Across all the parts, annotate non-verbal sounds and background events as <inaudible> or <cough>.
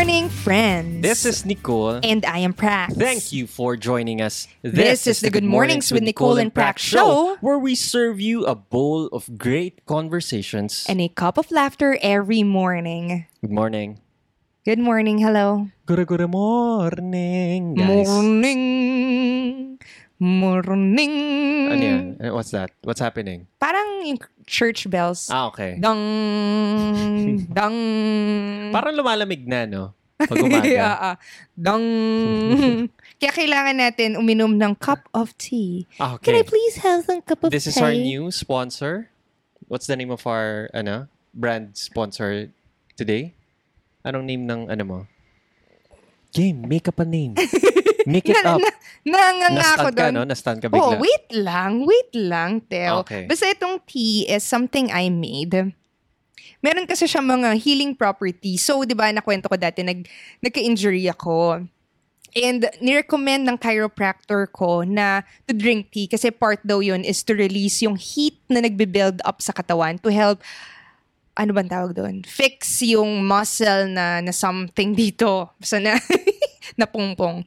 morning, friends. This is Nicole. And I am Prax. Thank you for joining us. This is the Good Mornings with Nicole and Prax show. where we serve you a bowl of great conversations. And a cup of laughter every morning. Good morning. Good morning. Hello. Good, good morning, guys. Morning. Morning. Ano yan? What's that? What's happening? Parang yung church bells. Ah, okay. Dang. <laughs> dang. Parang lumalamig na, no? Pag <laughs> umaga. Ah, ah. Dang. <laughs> Kaya kailangan natin uminom ng cup of tea. Ah, Can I okay. please have some cup of This tea? is our new sponsor. What's the name of our ano, brand sponsor today? Anong name ng ano mo? Game, make up a name. <laughs> Make it Na, up. na, nanganga ako Na-stun ka, doon. no? Ka Oh, bigla. wait lang. Wait lang, Teo. Okay. Basta itong tea is something I made. Meron kasi siya mga healing properties. So, di ba, nakwento ko dati, nag, nagka-injury ako. And nirecommend ng chiropractor ko na to drink tea kasi part daw yun is to release yung heat na nagbe-build up sa katawan to help ano bang tawag doon? Fix yung muscle na, na something dito. Basta na, <laughs> napungpong.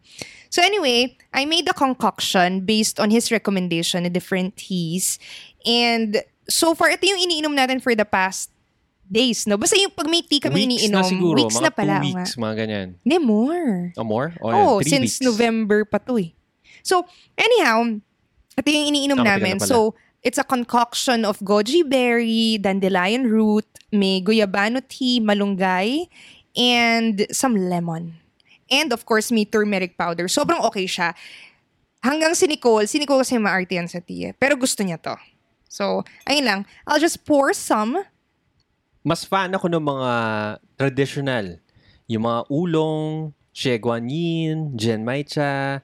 So anyway, I made a concoction based on his recommendation na different teas. And so far, ito yung iniinom natin for the past days, no? Basta yung pag may tea kami weeks iniinom, na siguro. weeks mga na pala. two weeks, mga ganyan. Hindi, more. Oh, more? Oh, Oh, yeah, three since weeks. November pa to eh. So, anyhow, ito yung iniinom matagal namin. na. So, it's a concoction of goji berry, dandelion root, may guyabano tea, malunggay, and some lemon. And of course, may turmeric powder. Sobrang okay siya. Hanggang si Nicole, si Nicole kasi maarte yan sa tea. eh. Pero gusto niya to. So, ayun lang. I'll just pour some. Mas fan ako ng mga traditional. Yung mga ulong, Xie Guanyin, Genmaicha,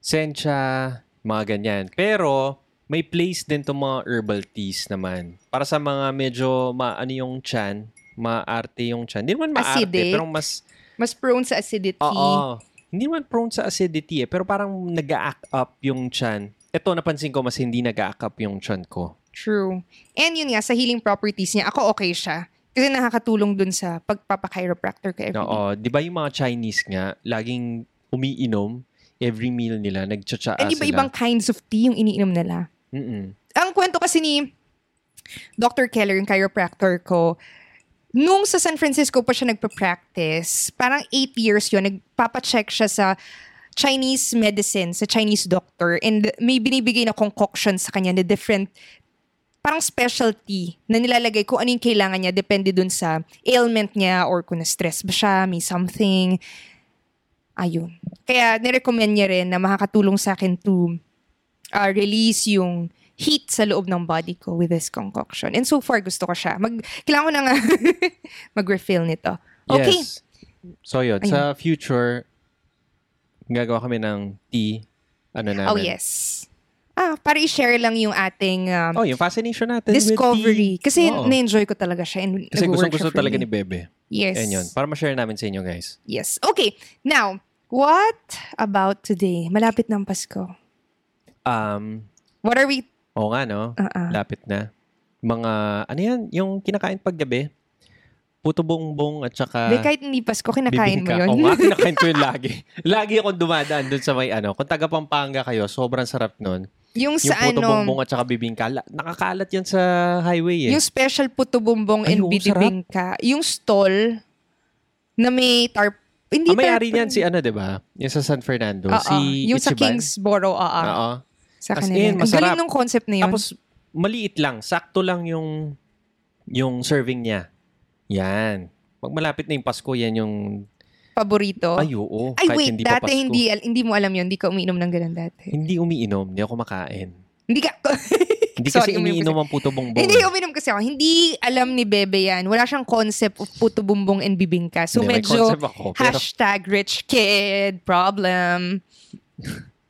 Sencha, mga ganyan. Pero, may place din itong mga herbal teas naman. Para sa mga medyo maano yung chan, maarte yung chan. Hindi naman maarte, Acidic. pero mas, Mas prone sa acidity. oo. Hindi naman prone sa acidity eh, pero parang nag-act up yung chan. Ito, napansin ko, mas hindi nag-act up yung chan ko. True. And yun nga, sa healing properties niya, ako okay siya. Kasi nakakatulong dun sa pagpapa-chiropractor ko everyday. Oo, 'di ba yung mga Chinese nga laging umiinom every meal nila, nagtsatsaa And sila. iba-ibang kinds of tea yung iniinom nila. Mm-mm. Ang kwento kasi ni Dr. Keller, yung chiropractor ko, nung sa San Francisco pa siya nagpa-practice, parang 8 years yun, nagpapacheck siya sa Chinese medicine, sa Chinese doctor, and may binibigay na concoction sa kanya na different parang specialty na nilalagay kung ano yung kailangan niya depende dun sa ailment niya or kung na-stress ba siya, may something. Ayun. Kaya nirecommend niya rin na makakatulong sa akin to uh, release yung heat sa loob ng body ko with this concoction. And so far, gusto ko siya. Mag, kailangan ko na nga <laughs> mag-refill nito. Okay. Yes. So yun, Ayun. sa future gagawa kami ng tea ano namin. Oh, yes. Ah, para i-share lang yung ating um, Oh, yung fascination natin with discovery. tea. Kasi Oo. na-enjoy ko talaga siya. And Kasi gusto gusto talaga me. ni Bebe. Yes. Yan yun. Para ma-share namin sa inyo, guys. Yes. Okay. Now, what about today? Malapit ng Pasko. Um, What are we... oo nga, no? Uh-uh. Lapit na. Mga, ano yan? Yung kinakain paggabi? Puto bongbong at saka... Di, kahit hindi Pasko, kinakain mo Bibingka. yun. Oo nga, <laughs> kinakain ko yun lagi. lagi akong dumadaan dun sa may ano. Kung taga Pampanga kayo, sobrang sarap nun. yung Yung sa puto ano... bongbong at saka bibingka. la- Nakakalat yan sa highway eh. Yung special puto bumbong Ay, and oo, bidibingka. Yung stall na may tarp... Hindi Ang may-ari tarp- niyan si ano, di ba? Yung sa San Fernando. Oo. si yung sa Ichiban. Kingsboro, oo. Oo. Sa As kanila. in, Ang galing masarap. nung concept na yun. Tapos, maliit lang. Sakto lang yung yung serving niya. Yan. Pag malapit na yung Pasko, yan yung... paborito. Ay, oo. Ay, kahit wait. hindi dati Pasko. hindi, hindi mo alam yun. Hindi ka umiinom ng ganun dati. Hindi umiinom. Hindi ako kumakain. Hindi ka... <laughs> Hindi Sorry, kasi umiinom iniinom ang puto bongbong. Hindi, uminom kasi ako. Hindi alam ni Bebe yan. Wala siyang concept of puto bumbong and bibingka. So Hindi, medyo ako, pero- hashtag rich kid problem.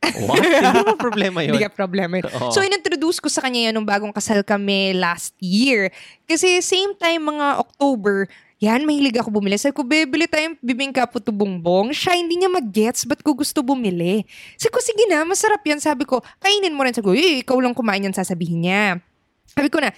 <laughs> What? Hindi mo <laughs> problema yun. Hindi ka problema yun. Oo. So, inintroduce ko sa kanya yan nung bagong kasal kami last year. Kasi same time mga October, yan, mahilig ako bumili. Sabi ko, bibili tayong bibingka puto bumbong. Siya, hindi niya mag-gets. Ba't ko gusto bumili? Sabi ko, sige na, masarap yan. Sabi ko, kainin mo rin. Sabi ko, eh, ikaw lang kumain yan, sasabihin niya. Sabi ko na,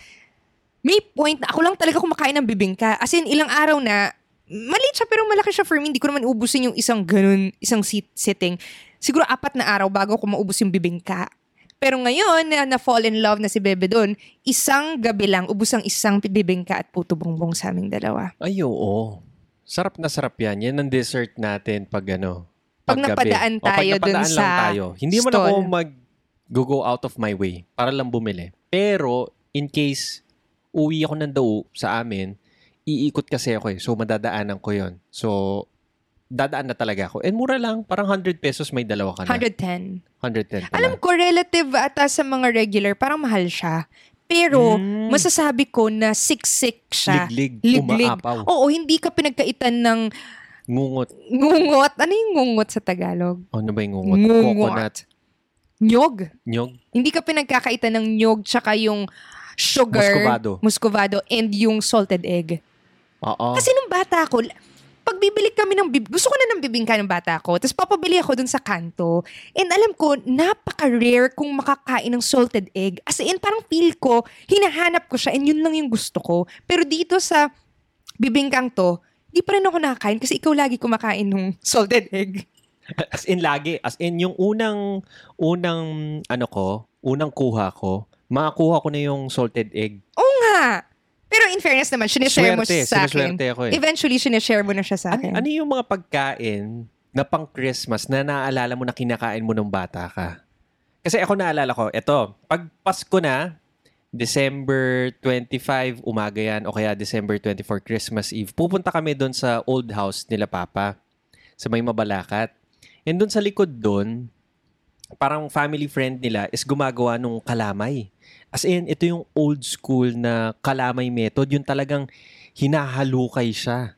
may point na ako lang talaga kumakain ng bibingka. As in, ilang araw na, maliit siya pero malaki siya for me. Hindi ko naman ubusin yung isang ganun, isang sit- sitting. Siguro apat na araw bago ko maubos yung bibingka. Pero ngayon, na, na fall in love na si Bebe doon, isang gabi lang, ubus ang isang bibingka at puto bongbong sa aming dalawa. Ay, oo. Sarap na sarap yan. Yan ang dessert natin pag ano. Pag gabi. napadaan O, pag tayo dun napadaan lang sa tayo. Hindi man stall. ako mag go out of my way para lang bumili. Pero, in case uwi ako ng daw sa amin, iikot kasi ako eh. So, madadaanan ko yon So, dadaan na talaga ako. And mura lang. Parang 100 pesos may dalawa ka na. 110. 110 ka Alam ko, relative ata sa mga regular, parang mahal siya. Pero, Mm. masasabi ko na siksik siya. Liglig. Liglig. Umaapaw. Oo, hindi ka pinagkaitan ng Ngungot. ngungot. Ano yung ngungot sa Tagalog? Ano ba yung ngungot? Ngungot. Coconut. Nyog. Nyog. Hindi ka pinagkakaitan ng nyog tsaka yung sugar. Muscovado. muscovado, and yung salted egg. Oo. Kasi nung bata ko, pag bibili kami ng bib- gusto ko na ng bibingka ng bata ko, tapos papabili ako dun sa kanto. And alam ko, napaka-rare kung makakain ng salted egg. As in, parang feel ko, hinahanap ko siya and yun lang yung gusto ko. Pero dito sa bibingkang to, di pa rin ako nakakain kasi ikaw lagi kumakain ng <laughs> salted egg. As in lagi. As in yung unang, unang, ano ko, unang kuha ko, makakuha ko na yung salted egg. Oo nga. Pero in fairness naman, sinishare mo siya sa akin. ako eh. Eventually, sinishare mo na siya sa Ano, akin. ano yung mga pagkain na pang Christmas na naaalala mo na kinakain mo nung bata ka? Kasi ako naalala ko, eto, pag Pasko na, December 25, umaga yan, o kaya December 24, Christmas Eve, pupunta kami doon sa old house nila Papa, sa may Mabalakat. And doon sa likod doon, parang family friend nila is gumagawa nung kalamay. As in, ito yung old school na kalamay method, yung talagang hinahalukay siya.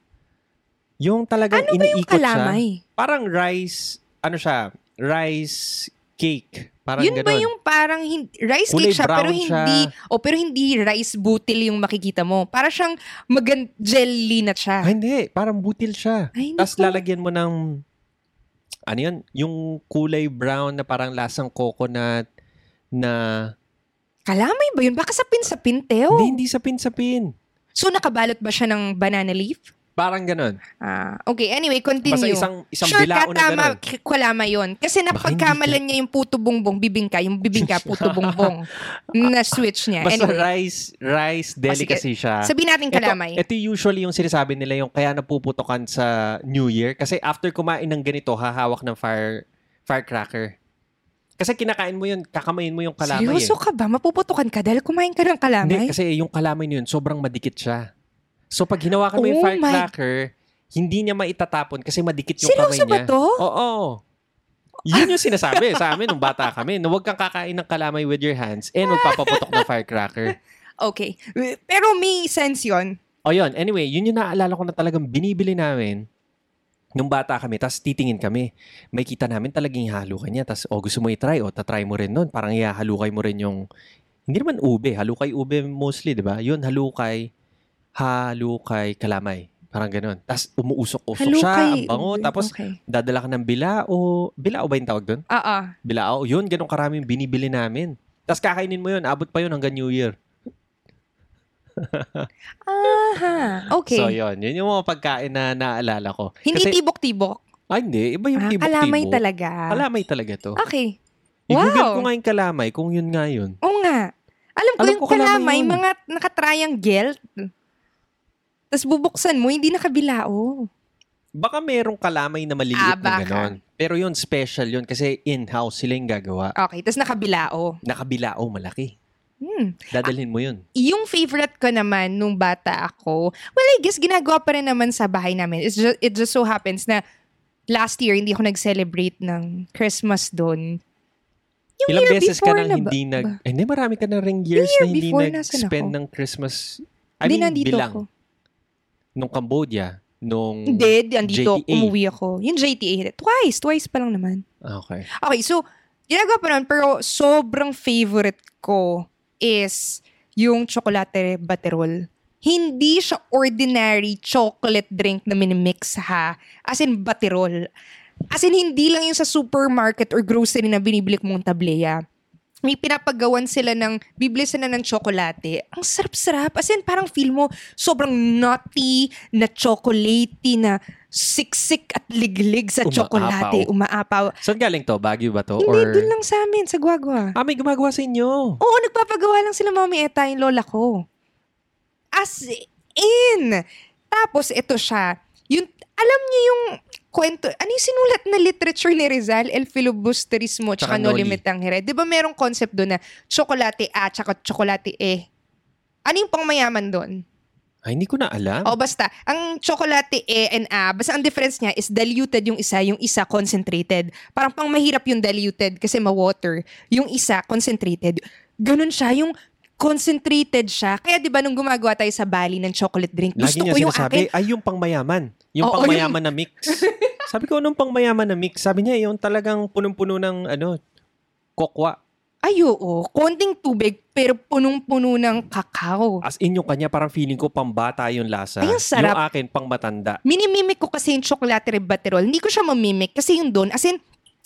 Yung talagang Ano ba yung iniikot siya. kalamay? Parang rice, ano siya, rice cake. Parang Yun ba ganon. yung parang hin- rice Kulay cake siya pero hindi siya. o pero hindi rice butil yung makikita mo. Para siyang magan jelly na siya. Ah, hindi. Parang butil siya. Ay, Tapos lalagyan mo ng, ano yun, yung kulay brown na parang lasang coconut na, Kalamay ba yun? Baka sapin-sapin, Teo. hindi, hindi sapin-sapin. So, nakabalot ba siya ng banana leaf? Parang ganon. Ah, okay, anyway, continue. Basta isang, isang sure bilao ka, na tama, ganon. k- kulama yun. Kasi napagkamalan niya yung puto bongbong, bibingka, yung bibingka, <laughs> puto bongbong. na switch niya. Basta Anyway, rice, rice delicacy siya. sabihin natin kalamay. Ito, ito usually yung sinasabi nila yung kaya napuputokan sa New Year. Kasi after kumain ng ganito, hahawak ng fire firecracker. Kasi kinakain mo yun, kakamayin mo yung kalamay Seryoso eh. ka ba? Mapuputukan ka dahil kumain ka ng kalamay? Hindi, kasi yung kalamay yun, sobrang madikit siya. So pag hinawakan mo yung Oh my- firecracker, hindi niya maitatapon kasi madikit yung Seryoso kamay ba niya. to? Oo. Yun yung sinasabi sa amin nung bata kami. Na huwag kang kakain ng kalamay with your hands and magpapaputok ng firecracker. <laughs> Okay. Pero may sense yun. O yun, anyway, yun yung naalala ko na talagang binibili namin nung bata kami, tapos titingin kami. May kita namin talagang halukan niya. Tapos, o gusto mo i-try, o tatry mo rin nun. Parang ihahalukay mo rin yung, hindi naman ube, halukay ube mostly, di ba? Yun, halukay, halukay, kalamay. Parang ganun. Tapos umuusok-usok siya, ang bango. Tapos okay. dadala ka ng bilao. Bilao ba yung tawag doon? Oo. Bilao. Yun, ganun karaming binibili namin. Tapos kakainin mo yun, abot pa yun hanggang New Year. Aha. Okay. So yun, yun yung mga pagkain na naalala ko. Hindi Kasi, tibok-tibok. ah, hindi. Iba yung Ah, tibok-tibok. kalamay talaga. Kalamay talaga to. Okay. I-google Wow. ko nga yung kalamay kung yun nga yun. Oo nga. Alam ko Alam yung ko kalamay kalamay, yun. mga nakatriangle. Tapos bubuksan mo, hindi nakabilao. Baka merong kalamay na maliliit Ah, na ganon. Pero yun, special yun kasi in-house sila yung gagawa. Okay, tapos nakabilao. Nakabilao, malaki. Hmm. Dadalhin mo yun. Yung favorite ko naman nung bata ako, well, I guess ginagawa pa rin naman sa bahay namin. It's just, it just so happens na last year, hindi ako nag-celebrate ng Christmas doon. Yung Ilang year beses ka nang na ba- hindi nag... ba? Eh, Hindi, marami ka na ring years year na hindi nag-spend ng Christmas. I Hindi, mean, nandito bilang. ako. Nung Cambodia. Nung... Hindi, andito, JTA. umuwi ako. Yung JTA, twice, twice pa lang naman. Ah, Okay. Okay, so, ginagawa pa naman, pero sobrang favorite ko is yung chocolate baterol. Hindi siya ordinary chocolate drink na minimix ha. As in, baterol. As in, hindi lang yung sa supermarket or grocery na binibili mong tableya. May pinapagawan sila ng, bibili sila ng tsokolate. Ang sarap-sarap. As in, parang feel mo, sobrang nutty, na chocolatey, na siksik at liglig sa Umaapaw. tsokolate. Umaapaw. Saan galing to? Baguio ba to? Hindi, Or... dun lang sa amin, sa Guagua. Ah, may gumagawa sa inyo. Oo, nagpapagawa lang sila Mami Eta, yung lola ko. As in! Tapos, ito siya. Yung, alam niyo yung kwento, ano yung sinulat na literature ni Rizal? El filibusterismo Tsaka tsaka no limit ang hire. Di ba merong concept doon na tsokolate A tsaka tsokolate E? Ano yung pangmayaman doon? Ay, hindi ko na alam. O basta, ang tsokolate E and A, basta ang difference niya is diluted yung isa, yung isa concentrated. Parang pang mahirap yung diluted kasi ma-water. Yung isa concentrated. Ganun siya, yung concentrated siya. Kaya 'di ba nung gumagawa tayo sa Bali ng chocolate drink, Lagi gusto niya ko yung sinasabi, akin. ay yung pangmayaman. Yung Oo, pangmayaman na mix. <laughs> Sabi ko, anong pangmayaman na mix? Sabi niya, yung talagang punong-puno ng ano, kokwa. Ay oo, konting tubig pero punong-puno ng kakao. As in yung kanya, parang feeling ko pambata yung lasa. Ay, ang sarap. Yung akin, pang matanda. Minimimik ko kasi yung chocolate rebaterol. Hindi ko siya mamimik kasi yung doon, as in,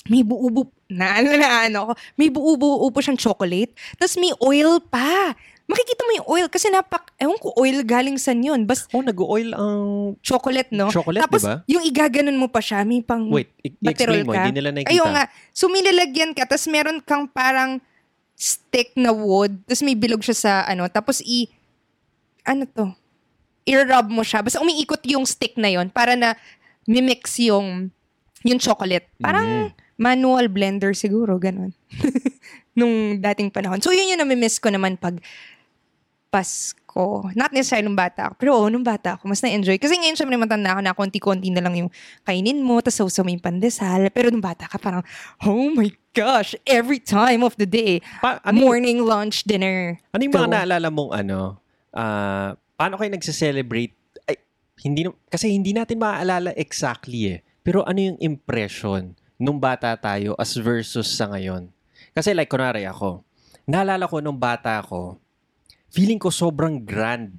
may buubo, na ano na ano ko, may buubo po siyang chocolate, tapos may oil pa. Makikita mo yung oil kasi napak, ewan ko, oil galing san yun. Bas, Oh, nag-oil ang chocolate, no? chocolate, Tapos, di ba? yung igaganon mo pa siya, may pang... Wait, i- i-explain mo. ka? Hindi nila nakikita. Ayun nga. So, may lalagyan ka, tapos meron kang parang stick na wood, tapos may bilog siya sa ano, tapos i... Ano to? I-rub mo siya. Basta umiikot yung stick na yon para na mimix yung yung chocolate. Parang manual blender siguro, ganun. <laughs> Nung dating panahon. So, yun yung namimiss ko naman pag Pasko. Not necessarily nung bata ako. Pero oo, nung bata ako, mas na-enjoy. Kasi ngayon, syempre, matanda ako na konti-konti na lang yung kainin mo, tapos sausaw mo yung pandesal. Pero nung bata ka, parang, oh my gosh, every time of the day. Pa- ano, yung, Morning, lunch, dinner. ano yung mga Go. naalala mong ano, ah, paano kayo nagse-celebrate? Ay, hindi, kasi hindi natin maaalala exactly eh. Pero ano yung impression nung bata tayo as versus sa ngayon? Kasi like, kunwari ako, naalala ko nung bata ako, feeling ko sobrang grand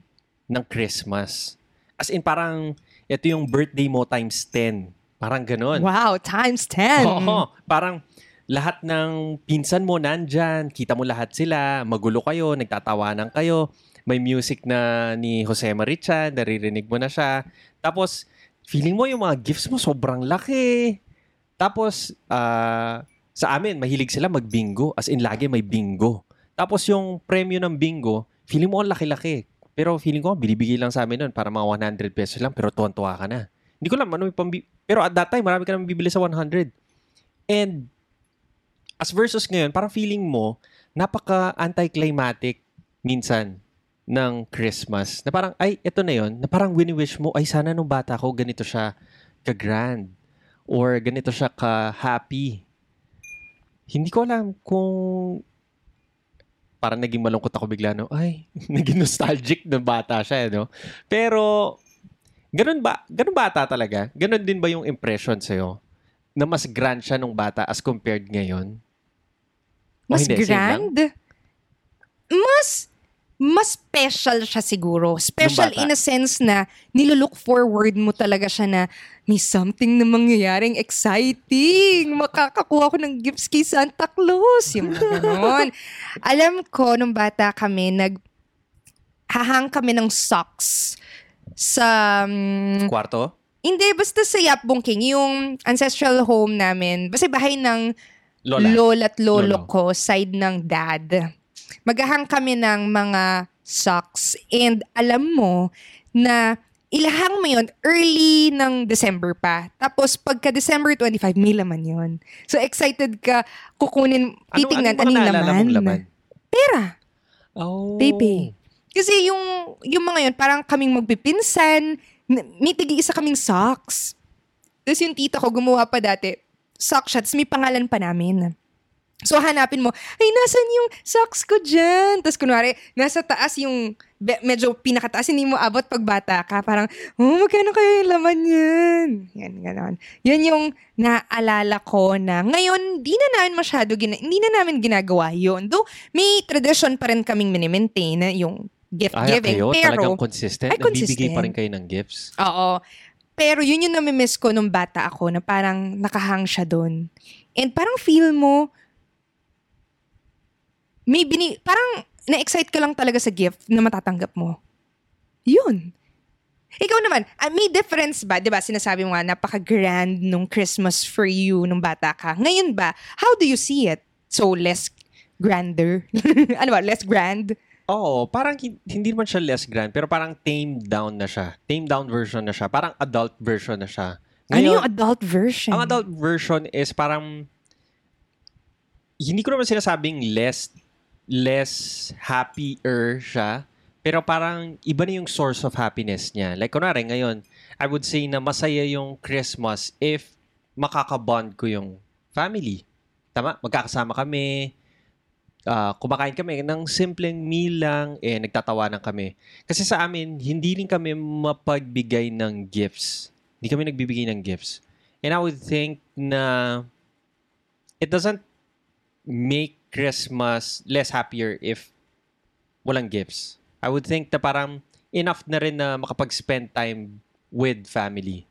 ng Christmas. As in, parang, ito yung birthday mo times 10. Parang ganon. Wow, times 10. Oo, parang lahat ng pinsan mo nandyan, kita mo lahat sila, magulo kayo, nagtatawanan kayo, may music na ni Jose Marichan, naririnig mo na siya. Tapos, feeling mo yung mga gifts mo sobrang laki. Tapos, ah, sa amin, mahilig sila mag-bingo. As in, lagi may bingo. Tapos yung premyo ng bingo, feeling mo ang laki-laki. Pero feeling ko, binibigay lang sa amin nun para mga 100 pesos lang, pero tuwan-tuwa ka na. Hindi ko alam ano may pambi... Pero at that time, marami ka naman bibili sa 100. And as versus ngayon, parang feeling mo, napaka-anticlimactic minsan ng Christmas. Na parang, ay, ito na yon Na parang wini-wish mo, ay, sana nung bata ko, ganito siya ka-grand. Or ganito siya ka-happy. Hindi ko alam kung parang naging malungkot ako bigla, no? Ay, <laughs> naging nostalgic na bata siya, eh, no? Pero, ganun ba? Ganun bata talaga? Ganun din ba yung impression sa'yo? Na mas grand siya nung bata as compared ngayon? O Mas hindi, grand? Mas, mas special siya siguro. Special in a sense na nilook forward mo talaga siya na may something na mangyayaring exciting. Makakakuha ko ng gifts kay Santa Claus. Yung mga ganon. <laughs> Alam ko, nung bata kami, nag hahang kami ng socks sa mm, Kwarto? hindi, basta sa Yapbong King, yung ancestral home namin, basta bahay ng Lola. lola at lolo Lolo. ko, side ng dad. Maghahang kami ng mga socks. And alam mo na ilahang mo yun early ng December pa. Tapos pagka December 25, may laman yun. So excited ka kukunin, titingnan, ano, anong mga naalala laman? laman? Pera. Oh. Pepe. Kasi yung, yung mga yun, parang kaming magpipinsan, may tigi-isa kaming socks. Tapos yung tita ko, gumawa pa dati, sock shots, may pangalan pa namin. So hanapin mo, ay, nasan yung socks ko dyan? Tapos kunwari, nasa taas yung, be- medyo pinakataas, hindi mo abot pag bata ka. Parang, oh, magkano kaya yung laman yan? Yan, ganon. Yan yung naalala ko na ngayon, di na namin masyado, gina- hindi na namin ginagawa yun. Though, may tradition pa rin kaming minimaintain na yung gift Ay, giving. kayo, pero, talagang consistent. Ay, Nagbibigay consistent. pa rin kayo ng gifts. Oo. Pero yun yung namimiss ko nung bata ako na parang nakahang siya doon. And parang feel mo, may bini, parang na-excite ka lang talaga sa gift na matatanggap mo. Yun. Ikaw naman, ah, may difference ba? 'Di ba Sinasabi mo nga, napaka-grand nung Christmas for you nung bata ka. Ngayon ba, how do you see it? So, less grander? <laughs> ano ba, less grand? Oo, parang hin- hindi naman siya less grand, pero parang tamed down na siya. Tamed down version na siya. Parang adult version na siya. ano yung adult version? Ang adult version is parang hindi ko naman sinasabing less less happier siya, pero parang iba na yung source of happiness niya. Like kunwari ngayon, I would say na masaya yung Christmas if makakabond ko yung family. Tama? Magkakasama kami, ah, kumakain kami ng simpleng meal lang, eh, nagtatawanan kami. Kasi sa amin, hindi rin kami mapagbigay ng gifts. Hindi kami nagbibigay ng gifts. And I would think na it doesn't make Christmas less happier if walang gifts. I would think na parang enough na rin na makapag-spend time with family.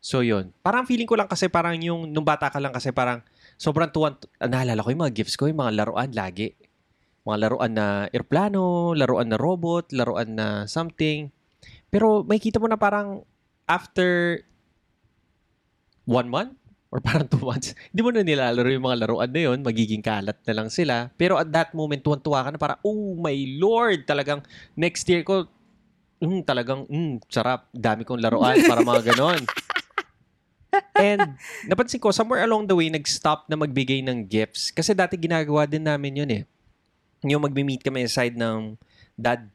So yun. Parang feeling ko lang kasi parang yung nung bata ka lang kasi parang sobrang tuwan. ah, naalala ko yung mga gifts ko, yung mga laruan lagi. Mga laruan na aeroplano, laruan na robot, laruan na something. Pero may kita mo na parang after one month or parang two months, <laughs> hindi mo na nilalaro yung mga laruan na yun, magiging kalat na lang sila. Pero at that moment, tuwan-tuwa ka na para, oh my Lord, talagang next year ko, mm, talagang, mm, sarap, dami kong laruan para mga ganon. <laughs> And napansin ko, somewhere along the way, nag-stop na magbigay ng gifts. Kasi dati ginagawa din namin yun eh. Yung magmi-meet kami sa side ng dad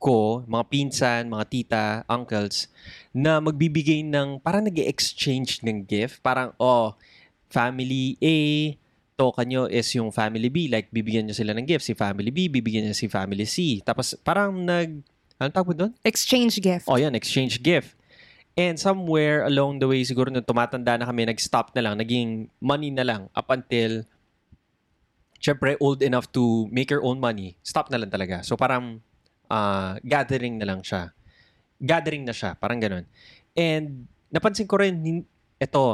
ko, mga pinsan, mga tita, uncles, na magbibigay ng, parang nag exchange ng gift. Parang, oh, family A, toka nyo is yung family B. Like, bibigyan nyo sila ng gift. Si family B, bibigyan nyo si family C. Tapos, parang nag, anong tawag mo doon? Exchange gift. Oh, yan, exchange gift. And somewhere along the way, siguro nung tumatanda na kami, nag-stop na lang, naging money na lang up until, syempre, old enough to make your own money. Stop na lang talaga. So parang ah, gathering na lang siya. Gathering na siya, parang ganun. And napansin ko rin, ito,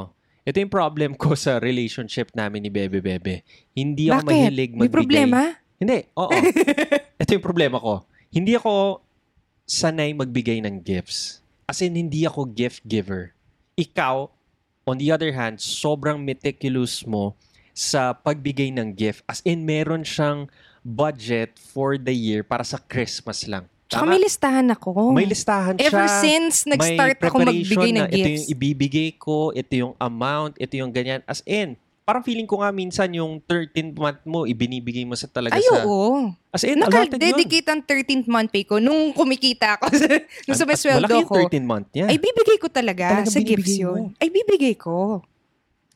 ito yung problem ko sa relationship namin ni Bebe Bebe. Hindi ako Bakit? mahilig May magbigay. problema? Hindi, oo. <laughs> Ito yung problema ko. Hindi ako sanay magbigay ng gifts. As in, hindi ako gift giver. Ikaw, on the other hand, sobrang meticulous mo sa pagbigay ng gift. As in, meron siyang budget for the year para sa Christmas lang. Tsaka Tama? may listahan ako. May listahan siya. Ever since nag-start ako magbigay ng na Ito yung gifts. ibibigay ko, ito yung amount, ito yung ganyan. As in, parang feeling ko nga minsan yung 13th month mo, ibinibigay mo sa talaga Ay, sa... oo. As in. Naka-dedicate ang 13th month pay ko nung kumikita ako <laughs> nung sa may At sweldo malaki yung ko. 13 month niya. Ay, bibigay ko talaga Talaga sa gifts yun. mo? Ay, bibigay ko.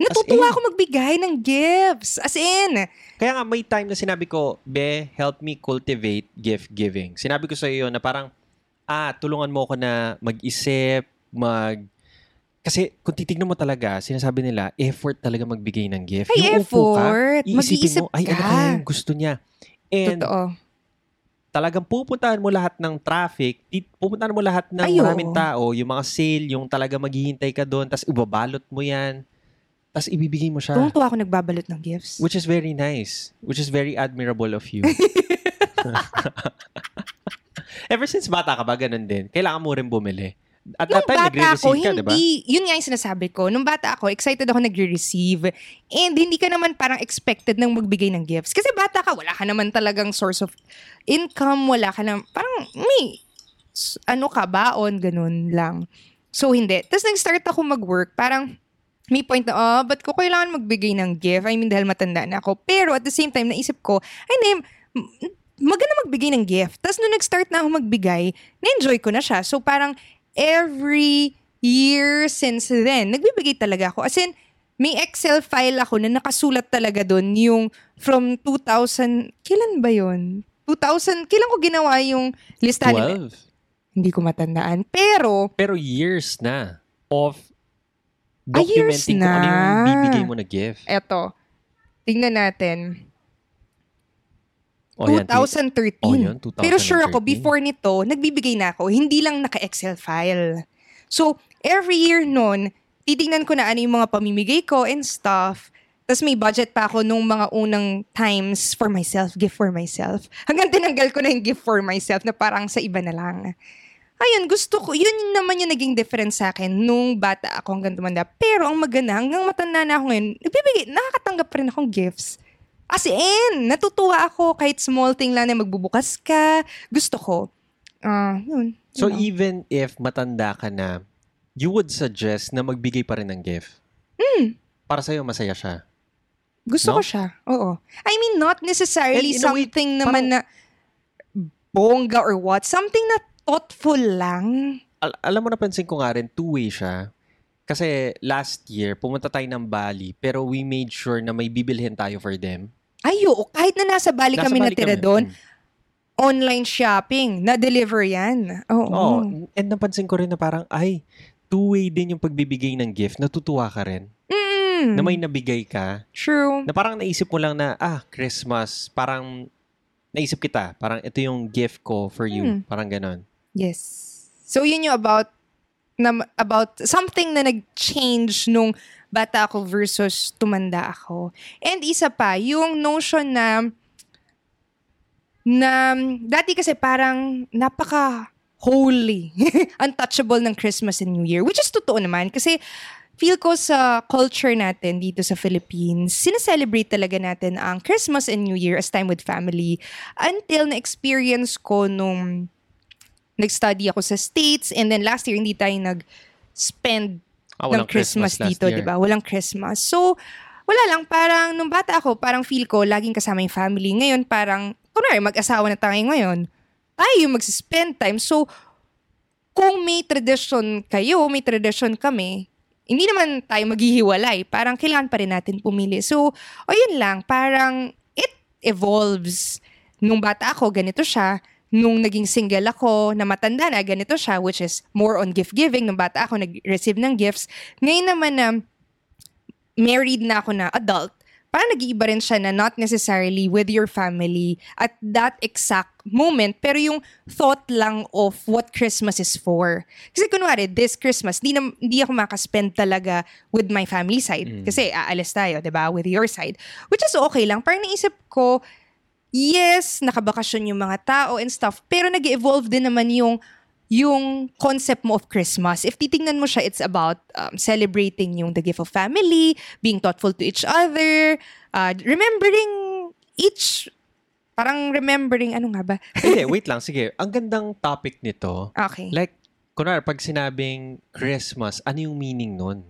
Natutuwa in? ako magbigay ng gifts. As in, Kaya nga may time na sinabi ko, Be, help me cultivate gift giving. Sinabi ko sa iyo na parang, ah, tulungan mo ako na mag-isip, mag... Kasi kung titignan mo talaga, sinasabi nila, effort talaga magbigay ng gift. Ay, Yung effort. iisipin Mag-iisip mo, ay, ano ka. kaya yung gusto niya? And totoo. talagang pupuntahan mo lahat ng traffic, pupuntahan mo lahat ng Ay, oo. maraming tao, yung mga sale, yung talaga maghihintay ka doon, tapos ibabalot mo yan, tapos ibibigay mo siya. Tuwang-tuwa ako nagbabalot ng gifts. Which is very nice. Which is very admirable of you. <laughs> Ever since bata ka ba, ganun din? Kailangan mo rin bumili. At Nung that time, bata ako, ka, di ba? hindi, yun nga yung sinasabi ko. Nung bata ako, excited ako nagre-receive. And hindi ka naman parang expected nang magbigay ng gifts. Kasi bata ka, wala ka naman talagang source of income, wala ka naman, parang may, ano ka, baon, ganun lang. So, hindi. Tapos nag-start ako mag-work, parang, may point na, oh, ba't ko kailangan magbigay ng gift? I mean, dahil matanda na ako. Pero at the same time, naisip ko, ay, Nem, m- maganda magbigay ng gift. Tapos nung nag-start na ako magbigay, na-enjoy ko na siya. So parang every year since then, nagbibigay talaga ako. As in, may Excel file ako na nakasulat talaga doon yung from 2000, kailan ba yon 2000, kailan ko ginawa yung listahan? 12. Hindi ko matandaan. Pero, Pero years na of documenting kung ano yung bibigay mo na gift. eto, tingnan natin. O, yan, ti- 2013. Oh, yun, 2013. Pero sure ako, before nito, nagbibigay na ako. Hindi lang naka-Excel file. So, every year nun, titingnan ko na ano yung mga pamimigay ko and stuff. Tapos may budget pa ako nung mga unang times for myself, gift for myself. Hanggang tinanggal ko na yung gift for myself na parang sa iba na lang. Ayun, gusto ko, yun naman yung naging difference sa akin nung bata ako hanggang tumanda. Pero ang maganda, hanggang matanda na ako ngayon, nagbibigay, nakakatanggap pa rin akong gifts. As in, natutuwa ako kahit small thing lang na magbubukas ka. Gusto ko. Ah, yun. So lang. even if matanda ka na, you would suggest na magbigay pa rin ng gift? Hmm. Para sa'yo, masaya siya. Gusto No? ko siya. Oo. I mean, not necessarily And in a way, something naman na bongga or what. Something na thoughtful lang. Al- alam mo, napansin ko nga rin, two-way siya. Kasi last year, pumunta tayo ng Bali, pero we made sure na may bibilhin tayo for them. Ay, oo. Kahit na nasa Bali Nasa kami Bali natira kami. doon, Mm. online shopping, na-deliver yan. Oo. Oo. And napansin ko rin na parang, ay, two-way din yung pagbibigay ng gift. Natutuwa ka rin. Mm. Na may nabigay ka. True. Na parang naisip mo lang na, ah, Christmas, parang naisip kita. Parang ito yung gift ko for you. Mm. Parang ganon. Yes. So, yun yung about na, about something na nag-change nung bata ako versus tumanda ako. And isa pa, yung notion na na dati kasi parang napaka holy, <laughs> untouchable ng Christmas and New Year, which is totoo naman kasi feel ko sa culture natin dito sa Philippines, sineselebrate talaga natin ang Christmas and New Year as time with family until na-experience ko nung nag-study ako sa States and then last year hindi tayo nag-spend Ah, ng Christmas, last dito, di ba? Walang Christmas. So, wala lang, parang nung bata ako, parang feel ko, laging kasama yung family. Ngayon, parang, kunwari, mag-asawa na tayo ngayon, tayo yung mag-spend time. So, kung may tradition kayo, may tradition kami, hindi naman tayo maghihiwalay. Parang kailangan pa rin natin pumili. So, o yun lang, parang it evolves. Nung bata ako, ganito siya. Nung naging single ako, na matanda na, ganito siya, which is more on gift giving. Nung bata ako, nag-receive ng gifts. Ngayon naman na married na ako na adult, parang nag-iiba rin siya na not necessarily with your family at that exact moment, pero yung thought lang of what Christmas is for. Kasi kunwari, this Christmas, di, na, di ako makaspend talaga with my family side. Kasi aalis tayo, di ba? With your side. Which is okay lang. Parang naisip ko, yes, nakabakasyon yung mga tao and stuff, pero nag evolve din naman yung yung concept mo of Christmas. If titingnan mo siya, it's about um, celebrating yung the gift of family, being thoughtful to each other, uh, remembering each, parang remembering, ano nga ba? <laughs> Hindi, wait lang. Sige. Ang gandang topic nito, Okay. like, kunwari, pag sinabing Christmas, ano yung meaning nun?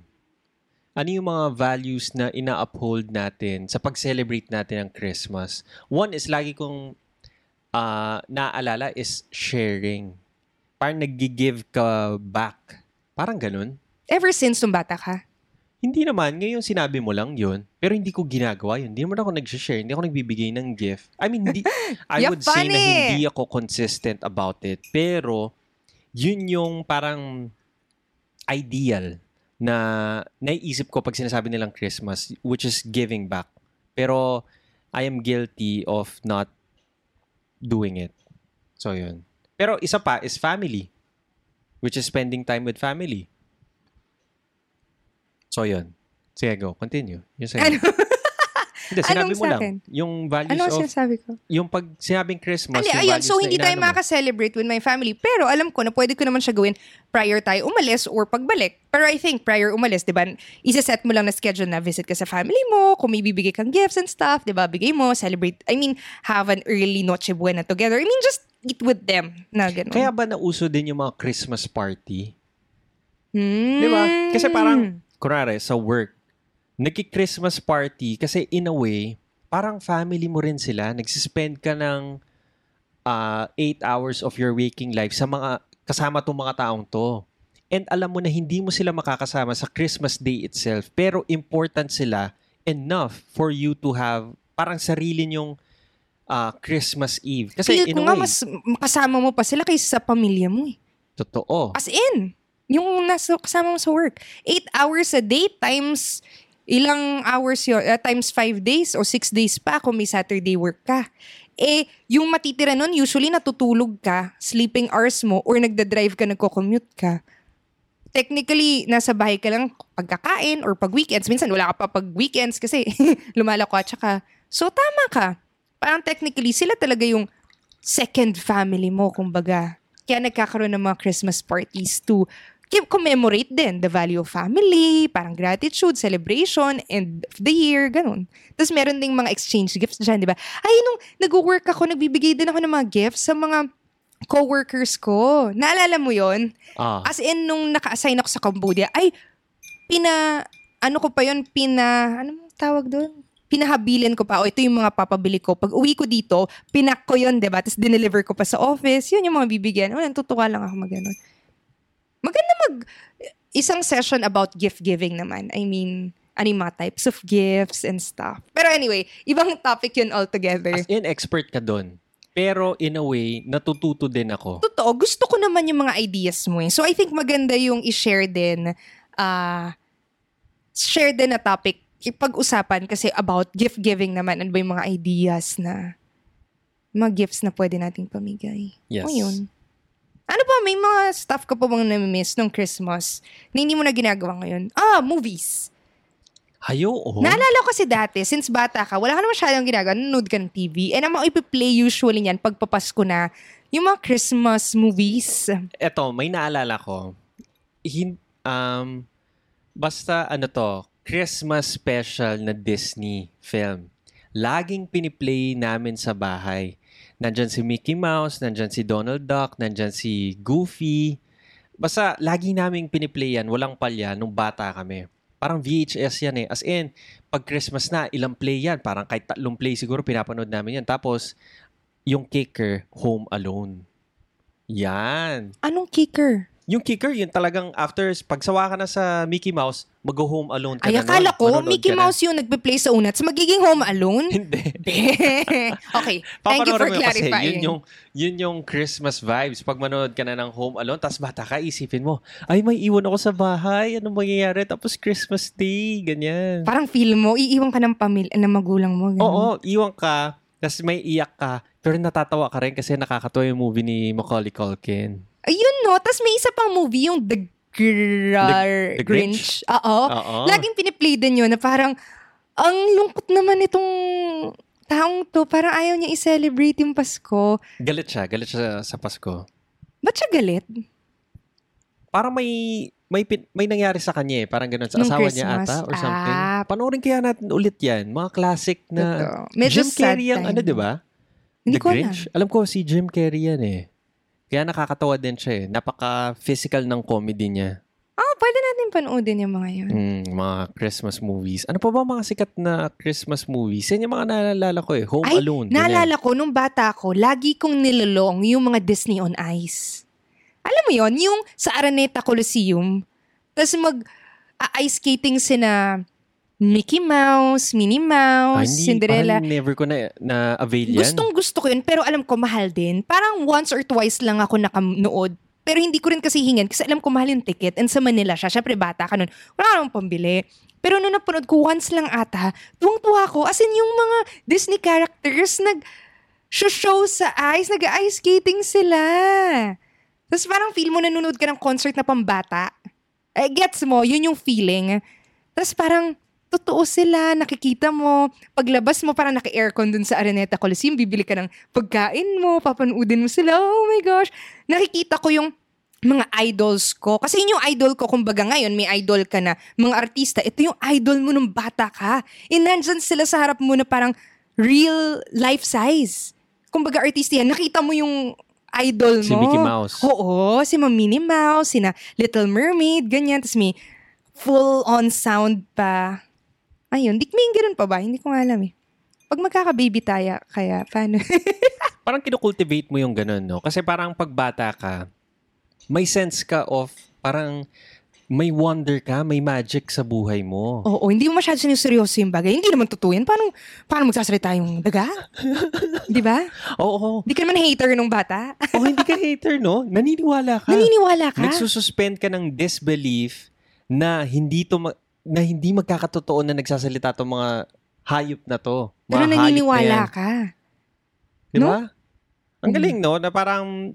Ano yung mga values na ina-uphold natin sa pag-celebrate natin ng Christmas? One is lagi kong ah, naaalala is sharing. Parang nag-give ka back. Parang ganun. Ever since nung bata ka? Hindi naman, ngayon sinabi mo lang yun, pero hindi ko ginagawa yun. Hindi naman ako nag-share, hindi ako nagbibigay ng gift. I mean, hindi, <laughs> I would say na funny. hindi ako consistent about it. Pero, yun yung parang ideal na naiisip ko pag sinasabi nilang Christmas, which is giving back. Pero, I am guilty of not doing it. So, yun. Pero isa pa is family, which is spending time with family. So, yun. Sige, go. Continue. Yung sa'yo. Hindi, sinabi Anong mo sa lang. akin? Yung values Ano ang of... sinasabi ko? Yung pag sinabing Christmas, Hindi, yung ayun, values so na hindi tayo inaano mo. makaka-celebrate with my family. Pero alam ko na pwede ko naman siya gawin prior tayo umalis or pagbalik. Pero I think prior umalis, di ba, isa-set mo lang na schedule na visit ka sa family mo, kung may bibigay kang gifts and stuff, di ba, bigay mo, celebrate, I mean, have an early Noche Buena together. I mean, just eat with them. Na ganun. Kaya ba nauso din yung mga Christmas party? Hmm. Di ba? Kasi parang, kunwari, sa work, nagki-Christmas party kasi in a way, parang family mo rin sila. Nagsispend ka ng uh, eight hours of your waking life sa mga kasama tong mga taong to. And alam mo na hindi mo sila makakasama sa Christmas day itself, pero important sila enough for you to have parang sarili nyong uh, Christmas Eve. Kasi Feel in ko a nga, way, mas makasama mo pa sila kaysa sa pamilya mo eh. totoo. As in, yung nasa kasama mo sa work. Eight hours a day times ilang hours yun, uh, times five days o six days pa kung may Saturday work ka. Eh, yung matitira nun, usually natutulog ka, sleeping hours mo, or nagda-drive ka, nagko-commute ka. technically, nasa bahay ka lang pagkakain or pag weekends. Minsan, wala ka pa pag weekends kasi <laughs> lumalako at saka. So, tama ka. Parang technically, sila talaga yung second family mo, kumbaga. Kaya nagkakaroon ng mga Christmas parties to commemorate din the value of family, parang gratitude, celebration, end of the year, ganun. Tapos meron ding mga exchange gifts dyan, di ba? Ay, nung nag-work ako, nagbibigay din ako ng mga gifts sa mga co-workers ko. Naalala mo yon Ah. As in, nung naka-assign ako sa Cambodia, ay, pina, ano ko pa yon pina, ano mo tawag doon? Pinahabilin ko pa, o ito yung mga papabili ko. Pag uwi ko dito, pinak ko yun, diba? Tapos dineliver ko pa sa office. Yun yung mga bibigyan. Wala, tutuwa lang ako mag. Maganda mag, isang session about gift giving naman. I mean, ano yung mga types of gifts and stuff. Pero anyway, ibang topic yun altogether. As in, expert ka doon. Pero in a way, natututo din ako. totoo, gusto ko naman yung mga ideas mo eh. So I think maganda yung i-share din, uh, share din na topic, pag-usapan kasi about gift giving naman. Ano ba yung mga ideas na, mga gifts na pwede nating pamigay. Yes. O yun. Ano pa, may mga stuff ka pa bang nami-miss nung Christmas na hindi mo na ginagawa ngayon? Ah, movies. Hayo, oh. Naalala ko kasi dati, since bata ka, wala ka na masyadong ginagawa, nanonood ka ng TV. And ang mga ipi-play usually niyan, pagpapasko na, yung mga Christmas movies. Eto, may naalala ko. Hin, um, basta ano to, Christmas special na Disney film. Laging piniplay namin sa bahay. Nandyan si Mickey Mouse, nandyan si Donald Duck, nandyan si Goofy. Basta lagi naming piniplay yan, walang palya, nung bata kami. Parang VHS yan eh. As in, pag Christmas na, ilang play yan. Parang kahit tatlong play siguro pinapanood namin yan. Tapos, yung kicker, Home Alone. Yan. Anong kicker? Yung kicker, yun talagang after, pagsawa ka na sa Mickey Mouse, mag-home alone ka Ay, na akala nun. ko, Manonood Mickey ka na. Mouse yung nagpe-play sa unat. So, magiging home alone? Hindi. <laughs> okay, thank you for mo yun kasi clarifying. yun yung, yun yung Christmas vibes. Pag manood ka na ng Home Alone, tapos bata ka, isipin mo, ay, may iwan ako sa bahay. Anong mangyayari? Tapos Christmas Day. Ganyan. Parang feel mo, iiwan ka ng pamilya, ng magulang mo. ganun. Oo, iwan ka. Tapos may iyak ka. Pero natatawa ka rin kasi nakakatawa yung movie ni Macaulay Culkin. Ayun no, tas may isa pang movie, yung The, Grar- The- The Grinch? Oo. Laging piniplay din yun na parang, ang lungkot naman itong taong to, parang ayaw niya i-celebrate yung Pasko. Galit siya. Galit siya sa Pasko. Ba't siya galit? parang may may pin- may nangyari sa kanya eh. Parang ganun sa Nung asawa niya Christmas. ata or something. Ah. Panoorin kaya natin ulit yan. Mga classic na Totoo. Medyo Jim sad Carrey ang time. ano, di ba? Hindi The ko alam. Grinch. Alam ko si Jim Carrey yan eh. Kaya nakakatawa din siya eh. Napaka-physical ng comedy niya. Oh, pwede natin panoodin yung mga yun. Mm, mga Christmas movies. Ano pa ba mga sikat na Christmas movies? Yan yung mga naalala ko eh. Home Ay, Alone. ganyan. Naalala ko, nung bata ko, lagi kong nilolong yung mga Disney on Ice. Alam mo yon yung sa Araneta Coliseum, tapos mag a- ice skating sina Mickey Mouse, Minnie Ah, Mouse, hindi, Cinderella. Parang never ko na, na-avail yan. Gustong gusto ko yun, pero alam ko mahal din. Parang once or twice lang ako nakanood. Pero hindi ko rin kasi hingin kasi alam ko mahal yung ticket and sa Manila siya. Syempre bata ka nun. Wala namang pambili. Pero nung napanood ko once lang ata, tuwang-tuwa ko. As in yung mga Disney characters nag show sa ice, nag-ice skating sila. Tapos parang feel mo nanonood ka ng concert na pambata. Eh, gets mo, yun yung feeling. Tapos parang, totoo sila, nakikita mo. Paglabas mo, parang naka-aircon dun sa Araneta Coliseum, bibili ka ng pagkain mo, papanoodin mo sila. Oh my gosh. Nakikita ko yung mga idols ko. Kasi yun yung idol ko, kumbaga ngayon, may idol ka na, mga artista, ito yung idol mo nung bata ka. And nandyan sila sa harap mo na parang real life size. Kumbaga artista yan, nakita mo yung idol mo. Si Mickey Mouse. Oo, si Ma'am Minnie Mouse, sina Little Mermaid, ganyan. Tapos may full-on sound pa. Ayun, di may ganun pa ba? Hindi ko nga alam eh. Pag magkaka-baby tayo, kaya paano? <laughs> parang kinocultivate mo yung ganun, no? Kasi parang pagbata ka, may sense ka of, parang may wonder ka, may magic sa buhay mo. Oo, hindi mo masyado sinuseryoso yung bagay. Hindi naman totoo yan. Paano, paano magsasalita yung daga? <laughs> Di ba? Oo, oo. Di ka naman hater nung bata. Oh, hindi ka hater, no? Naniniwala ka. Naniniwala ka? Nagsususpend ka ng disbelief na hindi to ma- na hindi magkakatotoo na nagsasalita tong mga hayop na to. Mga Pero naniniwala na yan. ka. Di ba? Ang Mm. galing, no? Na parang,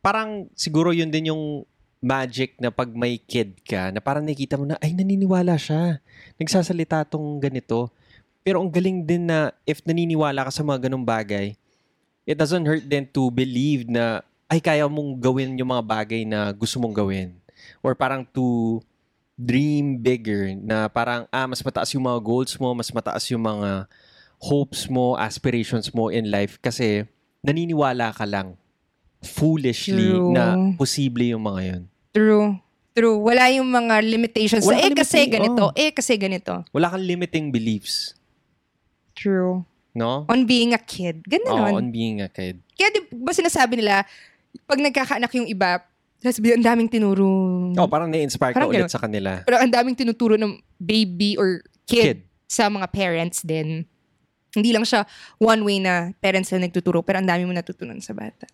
parang siguro yun din yung magic na pag may kid ka, na parang nakikita mo na, ay, naniniwala siya. Nagsasalita tong ganito. Pero ang galing din na if naniniwala ka sa mga ganong bagay, it doesn't hurt then to believe na, ay, kaya mong gawin yung mga bagay na gusto mong gawin. Or parang to dream bigger na parang, ah, mas mataas yung mga goals mo, mas mataas yung mga hopes mo, aspirations mo in life kasi naniniwala ka lang foolishly True. na posible yung mga yun. True. True. Wala yung mga limitations. Wala eh, kang kasi limiting- ganito. oh. Eh, kasi ganito. Wala kang limiting beliefs. True. No? On being a kid. Oo, naman. on being a kid. Kaya di ba sinasabi nila, pag nagkakaanak yung iba, sabi, ang daming tinuro. Oh, parang na-inspire ka Parang ulit ganun. sa kanila. Pero ang daming tinuturo ng baby or kid, Kid. sa mga parents din. Hindi lang siya one way na parents na nagtuturo, pero ang dami mo natutunan sa bata.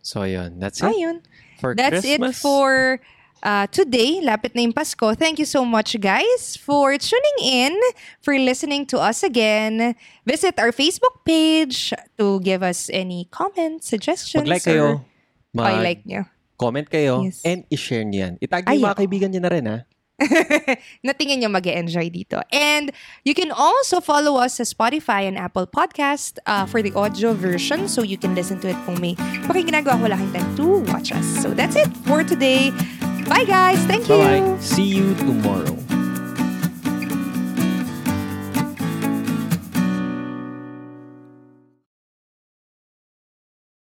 So, yun. That's it. Ayun. For That's Christmas. it for uh, today. Lapit na yung Pasko. Thank you so much, guys, for tuning in, for listening to us again. Visit our Facebook page to give us any comments, suggestions. Mag-like or- kayo. I like nyo. Comment kayo. Yes. And i-share niyo yan. Itag niyo mga kaibigan niyo na rin, ha? <laughs> na tingin nyo mag enjoy dito. And you can also follow us sa Spotify and Apple Podcast uh, for the audio version so you can listen to it kung may pakikinagawa wala kayong time to watch us. So that's it for today. Bye guys! Thank you! Bye-bye. See you tomorrow.